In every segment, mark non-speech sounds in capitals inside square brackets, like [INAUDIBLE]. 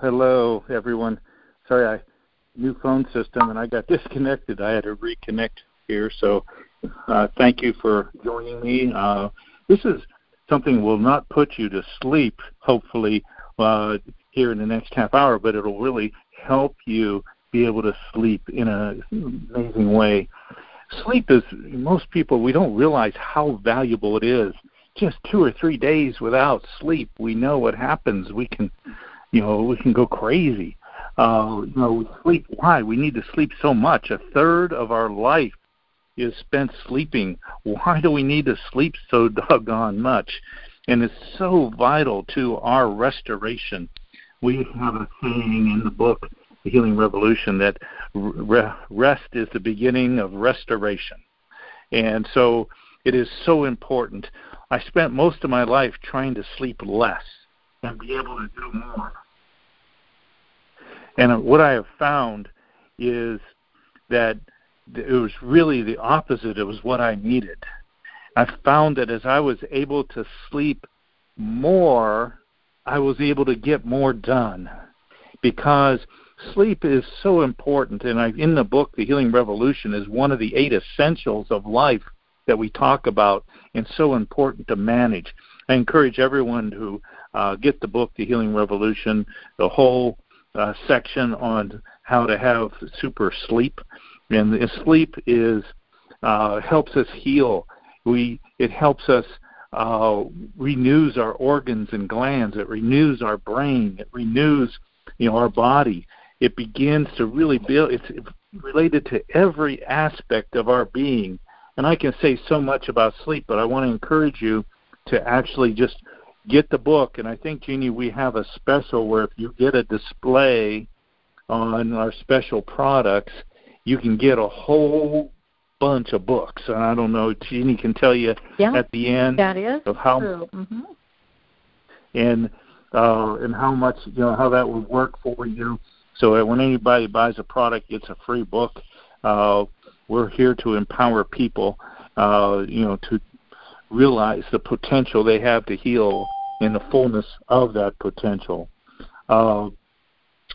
hello, everyone. Sorry, I new phone system and I got [LAUGHS] disconnected. I had to reconnect here. So, uh, thank you for joining me. Uh, this is something will not put you to sleep, hopefully, uh, here in the next half hour, but it'll really help you be able to sleep in an amazing way. Sleep is most people we don't realize how valuable it is. Just two or three days without sleep, we know what happens. We can, you know, we can go crazy. Uh, you know, we sleep. Why? We need to sleep so much. A third of our life is spent sleeping. Why do we need to sleep so [LAUGHS] doggone much? And it's so vital to our restoration. We have a saying in the book, The Healing Revolution, that rest is the beginning of restoration. And so it is so important. I spent most of my life trying to sleep less and be able to do more. And what I have found is that it was really the opposite. It was what I needed. I found that as I was able to sleep more, I was able to get more done because sleep is so important. And I, in the book, The Healing Revolution, is one of the eight essentials of life that we talk about and so important to manage. I encourage everyone to uh, get the book, The Healing Revolution, the whole uh, section on how to have super sleep, and sleep is uh, helps us heal. We it helps us uh, renews our organs and glands. It renews our brain. It renews you know our body. It begins to really build. It's related to every aspect of our being. And I can say so much about sleep, but I want to encourage you to actually just get the book. And I think, Jeannie, we have a special where if you get a display on our special products, you can get a whole bunch of books. And I don't know, Jeannie can tell you yeah, at the end that is of how true. Mm-hmm. and uh, and how much you know how that would work for you. So when anybody buys a product, it's a free book. Uh, we're here to empower people, uh, you know, to realize the potential they have to heal in the fullness of that potential. Uh,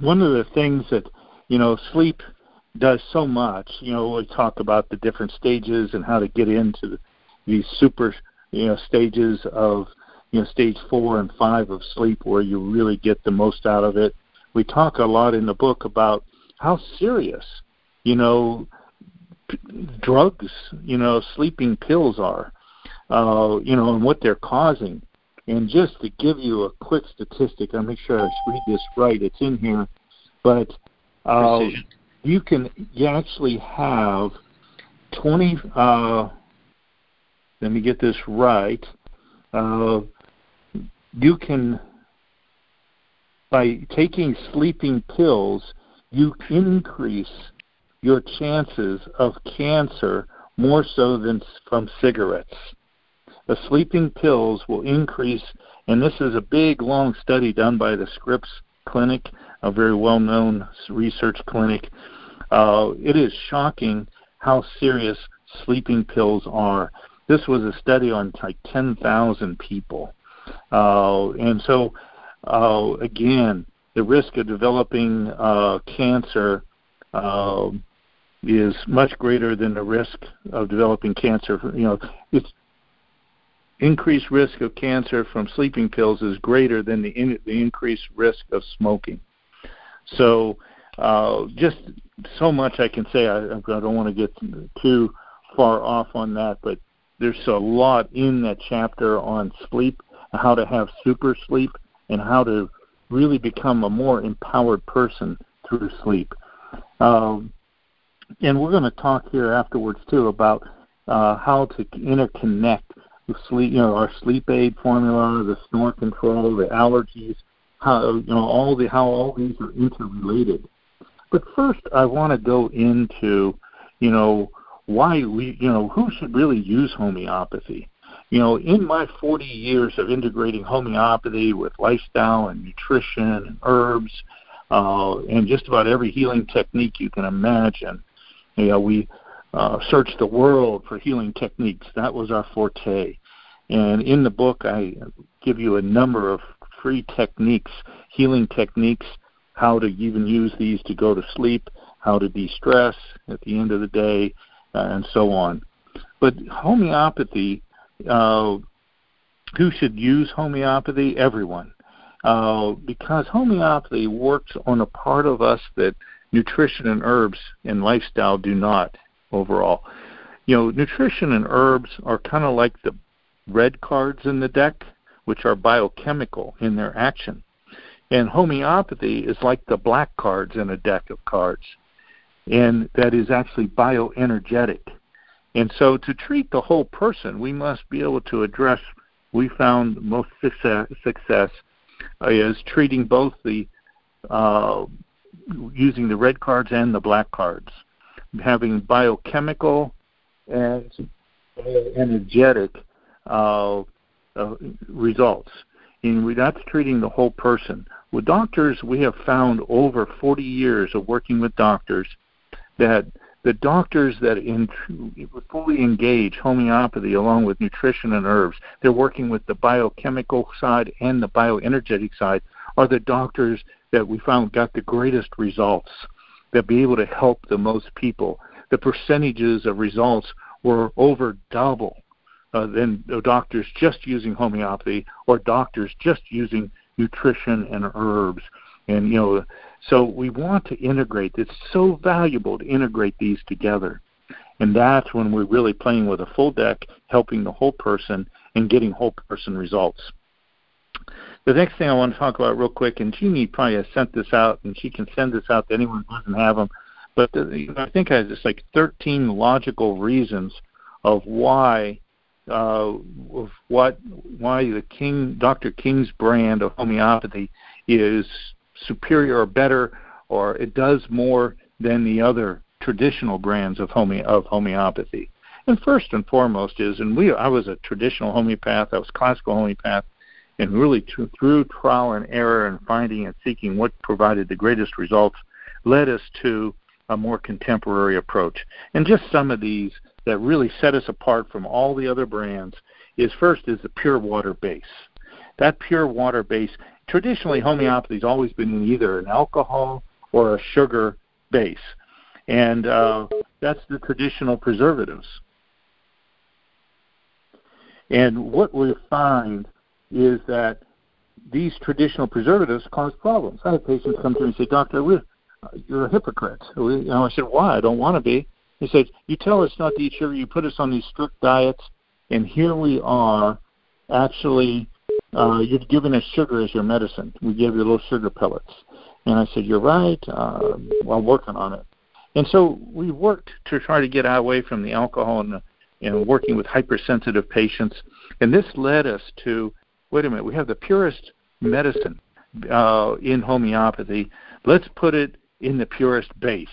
one of the things that you know sleep does so much. You know, we talk about the different stages and how to get into these super you know stages of you know stage four and five of sleep where you really get the most out of it. We talk a lot in the book about how serious you know p- drugs, you know, sleeping pills are, uh, you know, and what they're causing. And just to give you a quick statistic, I'll make sure I read this right. It's in here, but uh, you can you actually have 20. Uh, let me get this right. Uh, you can by taking sleeping pills, you increase your chances of cancer more so than from cigarettes. The sleeping pills will increase, and this is a big, long study done by the Scripps Clinic, a very well known research clinic. Uh, it is shocking how serious sleeping pills are. This was a study on like 10,000 people. Uh, and so, uh, again, the risk of developing uh, cancer uh, is much greater than the risk of developing cancer. You know, it's increased risk of cancer from sleeping pills is greater than the, in, the increased risk of smoking. So, uh, just so much I can say. I, I don't want to get too far off on that, but there's a lot in that chapter on sleep, how to have super sleep, and how to really become a more empowered person through sleep. Um, and we're going to talk here afterwards too about uh, how to interconnect the sleep, you know, our sleep aid formula, the snore control, the allergies, how you know all the how all these are interrelated. But first, I want to go into, you know, why we, you know, who should really use homeopathy. You know, in my 40 years of integrating homeopathy with lifestyle and nutrition and herbs, uh, and just about every healing technique you can imagine, you know, we uh, searched the world for healing techniques. That was our forte. And in the book, I give you a number of free techniques, healing techniques how to even use these to go to sleep, how to de-stress at the end of the day, uh, and so on. But homeopathy, uh, who should use homeopathy? Everyone. Uh, because homeopathy works on a part of us that nutrition and herbs and lifestyle do not overall. You know, nutrition and herbs are kind of like the red cards in the deck, which are biochemical in their action. And homeopathy is like the black cards in a deck of cards, and that is actually bioenergetic. And so, to treat the whole person, we must be able to address. We found most success, is treating both the uh, using the red cards and the black cards, having biochemical and energetic uh, uh, results. And that's treating the whole person. With doctors, we have found over 40 years of working with doctors that the doctors that in, fully engage homeopathy along with nutrition and herbs, they're working with the biochemical side and the bioenergetic side, are the doctors that we found got the greatest results, that be able to help the most people. The percentages of results were over double uh, than doctors just using homeopathy or doctors just using nutrition and herbs. And you know, so we want to integrate. It's so valuable to integrate these together. And that's when we're really playing with a full deck, helping the whole person and getting whole person results. The next thing I want to talk about real quick, and Jeannie probably has sent this out, and she can send this out to anyone who doesn't have them. But the, I think I have just like 13 logical reasons of why uh, of what why the King Dr. King's brand of homeopathy is superior or better, or it does more than the other traditional brands of home of homeopathy. And first and foremost is, and we I was a traditional homeopath, I was classical homeopath, and really through trial and error and finding and seeking what provided the greatest results led us to a more contemporary approach. And just some of these that really set us apart from all the other brands is first is the pure water base. That pure water base, traditionally homeopathy has always been either an alcohol or a sugar base. And uh, that's the traditional preservatives. And what we find is that these traditional preservatives cause problems. I have patients come to me and say, Doctor, you're a hypocrite. You know, I said, why? I don't want to be. He said, You tell us not to eat sugar, you put us on these strict diets, and here we are actually, uh, you've given us sugar as your medicine. We give you little sugar pellets. And I said, You're right. Uh, well, I'm working on it. And so we worked to try to get away from the alcohol and, and working with hypersensitive patients. And this led us to wait a minute, we have the purest medicine uh, in homeopathy. Let's put it in the purest base.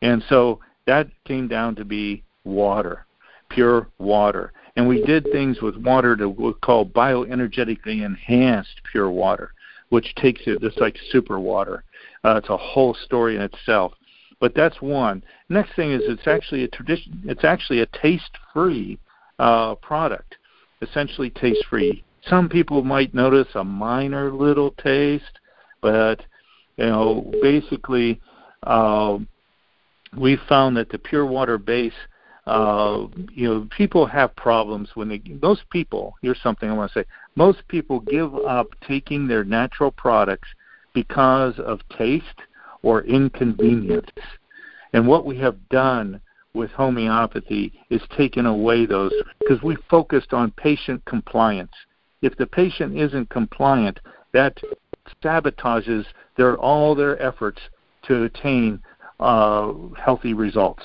And so that came down to be water, pure water. And we did things with water that we call bioenergetically enhanced pure water, which takes it just like super water. Uh, it's a whole story in itself. But that's one. Next thing is it's actually a tradition. It's actually a taste-free uh, product, essentially taste-free. Some people might notice a minor little taste, but you know, basically, uh, we found that the pure water base, uh, you know, people have problems when they. Most people, here's something I want to say. Most people give up taking their natural products because of taste or inconvenience. And what we have done with homeopathy is taken away those because we focused on patient compliance. If the patient isn't compliant, that sabotages their all their efforts to attain uh, healthy results.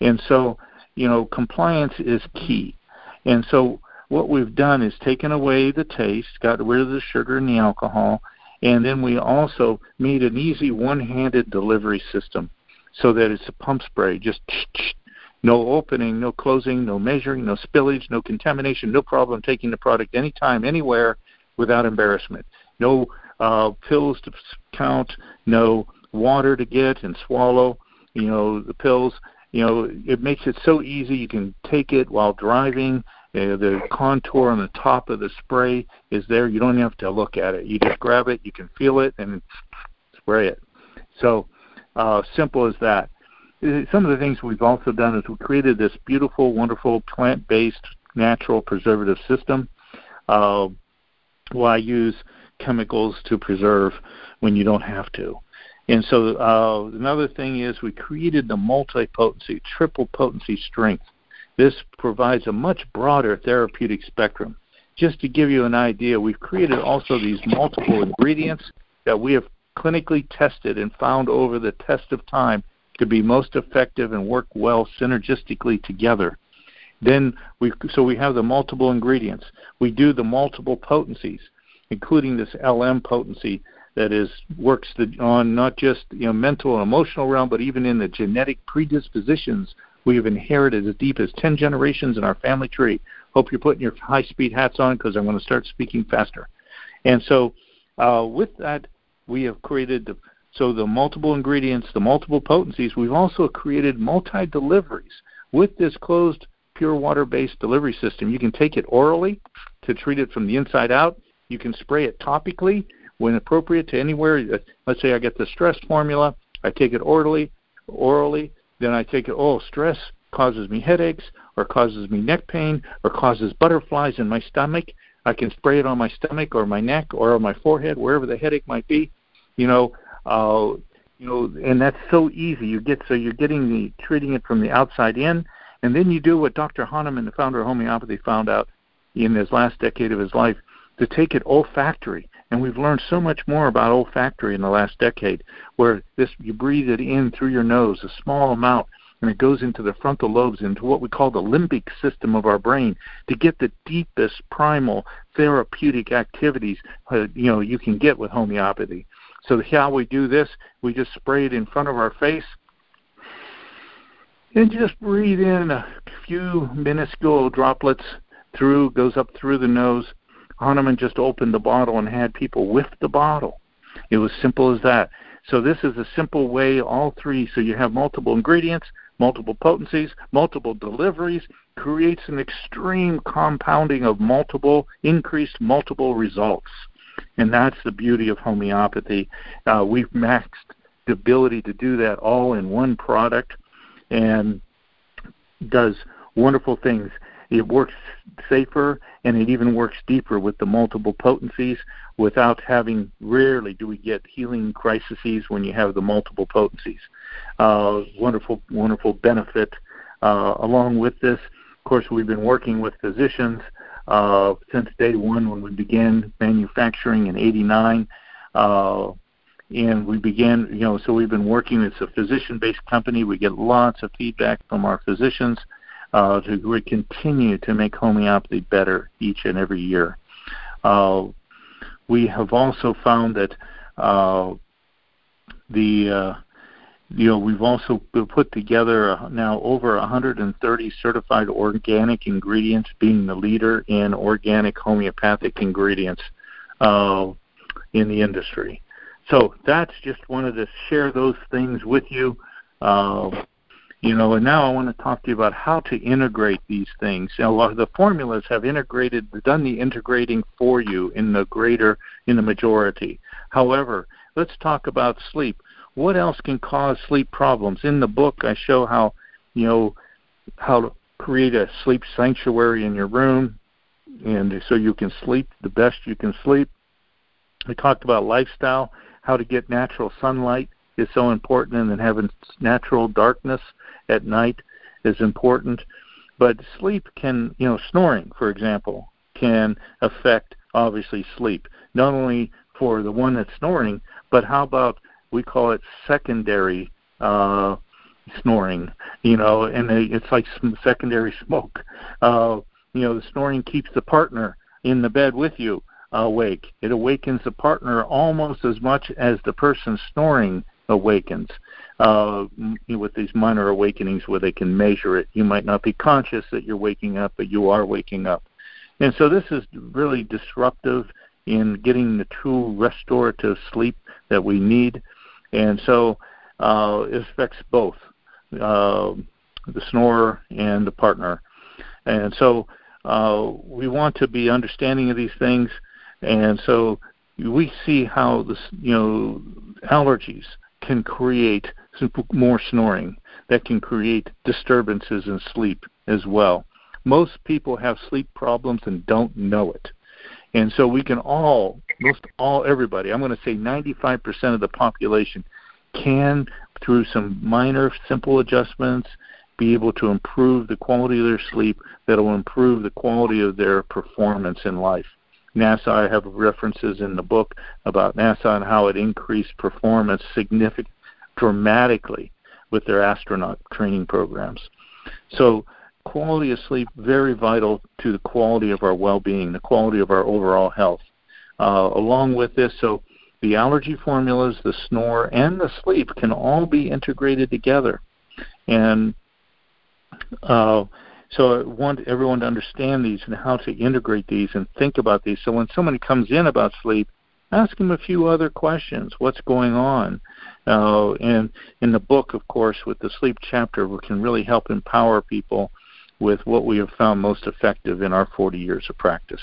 And so, you know, compliance is key. And so, what we've done is taken away the taste, got rid of the sugar and the alcohol, and then we also made an easy one-handed delivery system so that it's a pump spray, just no opening, no closing, no measuring, no spillage, no contamination, no problem taking the product anytime, anywhere without embarrassment. No uh, pills to count, no water to get and swallow, you know, the pills. You know, it makes it so easy. You can take it while driving. Uh, the contour on the top of the spray is there. You don't have to look at it. You just grab it, you can feel it, and spray it. So uh, simple as that. Uh, some of the things we've also done is we created this beautiful, wonderful plant-based natural preservative system. Uh, why use chemicals to preserve when you don't have to? And so uh, another thing is we created the multi-potency, triple potency strength. This provides a much broader therapeutic spectrum. Just to give you an idea, we've created also these multiple ingredients that we have clinically tested and found over the test of time to be most effective and work well synergistically together. Then we so we have the multiple ingredients. We do the multiple potencies, including this LM potency that is works the, on not just you know mental and emotional realm, but even in the genetic predispositions we have inherited as deep as ten generations in our family tree. Hope you're putting your high speed hats on because I'm going to start speaking faster. And so, uh, with that, we have created the so the multiple ingredients, the multiple potencies. We've also created multi deliveries with this closed pure water based delivery system. You can take it orally to treat it from the inside out. You can spray it topically when appropriate to anywhere. Let's say I get the stress formula, I take it orally, orally, then I take it. Oh, stress causes me headaches, or causes me neck pain, or causes butterflies in my stomach. I can spray it on my stomach or my neck or on my forehead, wherever the headache might be. You know, uh, you know, and that's so easy. You get so you're getting the treating it from the outside in, and then you do what Dr. Hahnemann, the founder of homeopathy, found out in his last decade of his life to take it olfactory. And we've learned so much more about olfactory in the last decade, where this you breathe it in through your nose, a small amount, and it goes into the frontal lobes, into what we call the limbic system of our brain, to get the deepest primal therapeutic activities uh, you know you can get with homeopathy. So how we do this, we just spray it in front of our face, and just breathe in a few minuscule droplets through, goes up through the nose, Hahnemann just opened the bottle and had people whiff the bottle. It was simple as that. So this is a simple way, all three. So you have multiple ingredients, multiple potencies, multiple deliveries, creates an extreme compounding of multiple, increased multiple results. And that's the beauty of homeopathy. Uh, we've maxed the ability to do that all in one product and does wonderful things. It works safer and it even works deeper with the multiple potencies without having rarely do we get healing crises when you have the multiple potencies uh, wonderful wonderful benefit uh, along with this of course we've been working with physicians uh, since day one when we began manufacturing in 89 uh, and we began you know so we've been working it's a physician based company we get lots of feedback from our physicians uh, to continue to make homeopathy better each and every year. Uh, we have also found that uh, the uh, you know we've also put together now over 130 certified organic ingredients, being the leader in organic homeopathic ingredients uh, in the industry. So that's just wanted to share those things with you. Uh, you know, and now I want to talk to you about how to integrate these things. Know, a lot of the formulas have integrated, done the integrating for you in the greater, in the majority. However, let's talk about sleep. What else can cause sleep problems? In the book, I show how, you know, how to create a sleep sanctuary in your room, and so you can sleep the best you can sleep. We talked about lifestyle, how to get natural sunlight is so important, and then having natural darkness at night is important. But sleep can, you know, snoring, for example, can affect obviously sleep. Not only for the one that's snoring, but how about we call it secondary uh, snoring? You know, and it's like some secondary smoke. Uh, you know, the snoring keeps the partner in the bed with you awake. It awakens the partner almost as much as the person snoring awakens uh, with these minor awakenings where they can measure it. You might not be conscious that you're waking up, but you are waking up. And so this is really disruptive in getting the true restorative sleep that we need. And so uh, it affects both uh, the snorer and the partner. And so uh, we want to be understanding of these things. And so we see how this, you know, allergies can create more snoring that can create disturbances in sleep as well. Most people have sleep problems and don't know it. And so we can all, most all, everybody, I'm going to say 95% of the population can, through some minor, simple adjustments, be able to improve the quality of their sleep that will improve the quality of their performance in life. NASA, I have references in the book about NASA and how it increased performance significantly, dramatically with their astronaut training programs. So quality of sleep very vital to the quality of our well-being, the quality of our overall health. Uh, along with this, so the allergy formulas, the snore, and the sleep can all be integrated together. And uh, so I want everyone to understand these and how to integrate these and think about these. So when somebody comes in about sleep, ask them a few other questions. What's going on? Uh, and in the book, of course, with the sleep chapter, we can really help empower people with what we have found most effective in our 40 years of practice.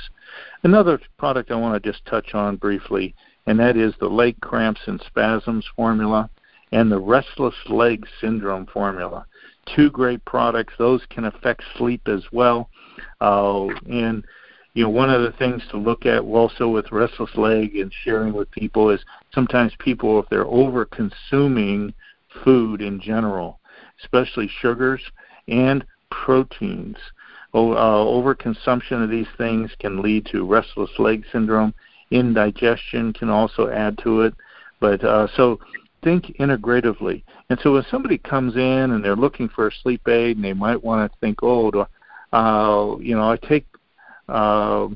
Another product I want to just touch on briefly, and that is the leg cramps and spasms formula and the restless leg syndrome formula. Two great products. Those can affect sleep as well. Uh, and you know, one of the things to look at also with restless leg and sharing with people is sometimes people, if they're over consuming food in general, especially sugars and proteins, uh, overconsumption of these things can lead to restless leg syndrome. Indigestion can also add to it. But uh, so think integratively. And so when somebody comes in and they're looking for a sleep aid, and they might want to think, oh, do, uh, you know, I take uh,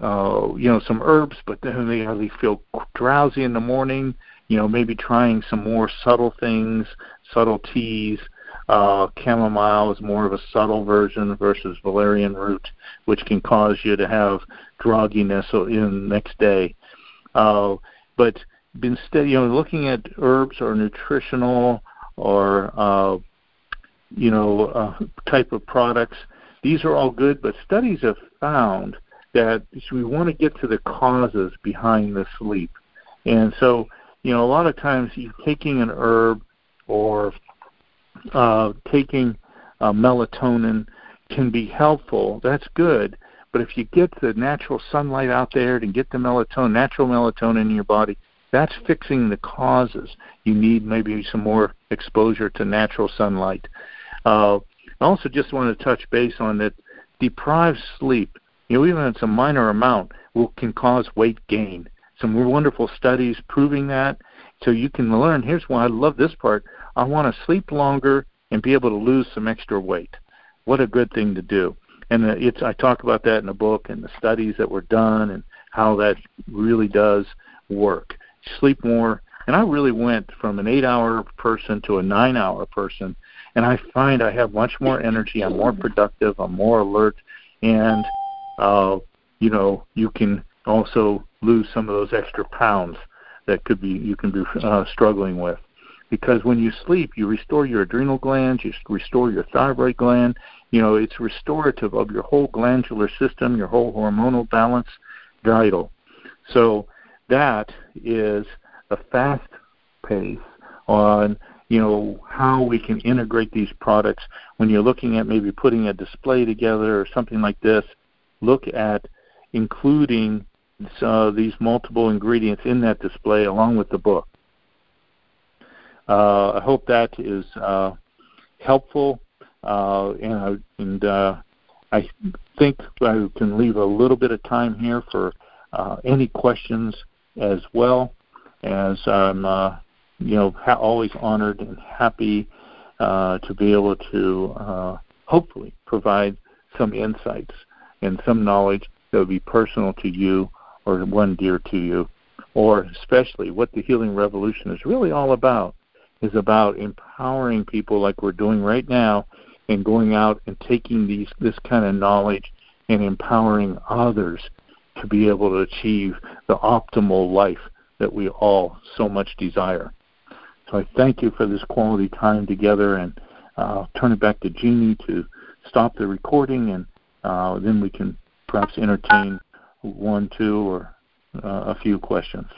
uh, you know, some herbs, but then they, they feel drowsy in the morning. You know, maybe trying some more subtle things, subtle teas. Uh, chamomile is more of a subtle version versus valerian root, which can cause you to have grogginess in the next day. Uh, but instead, you know, looking at herbs or nutritional or uh, you know uh, type of products, these are all good. But studies have found that we want to get to the causes behind the sleep. And so, you know, a lot of times you're taking an herb or uh, taking uh, melatonin can be helpful. That's good. But if you get the natural sunlight out there and get the melatonin, natural melatonin in your body, that's fixing the causes. You need maybe some more exposure to natural sunlight. Uh, I also just want to touch base on that deprived sleep, you know, even if it's a minor amount, will, can cause weight gain. Some wonderful studies proving that. So you can learn. Here's why I love this part. I want to sleep longer and be able to lose some extra weight. What a good thing to do. And it's I talk about that in the book and the studies that were done and how that really does work. Sleep more. And I really went from an eight hour person to a nine hour person and I find I have much more energy. I'm more productive. I'm more alert, and uh, you know you can also lose some of those extra pounds that could be you can be uh, struggling with. Because when you sleep, you restore your adrenal glands, you restore your thyroid gland. You know it's restorative of your whole glandular system, your whole hormonal balance, vital. So that is a fast pace on you know how we can integrate these products when you're looking at maybe putting a display together or something like this look at including uh, these multiple ingredients in that display along with the book. Uh, I hope that is uh, helpful uh, and, and uh, I think I can leave a little bit of time here for uh, any questions as well as I'm you know, ha- always honored and happy to be able to hopefully provide some insights and some knowledge that would be personal to you or one dear to you, or especially what the healing revolution is really all about is about empowering people like we're doing right now and going out and taking these this kind of knowledge and empowering others to be able to achieve the optimal life that we all so much desire. So I thank you for this quality time together, and I'll turn it back to Jeanie to stop the recording, and uh, then we can perhaps entertain one, two, or uh, a few questions.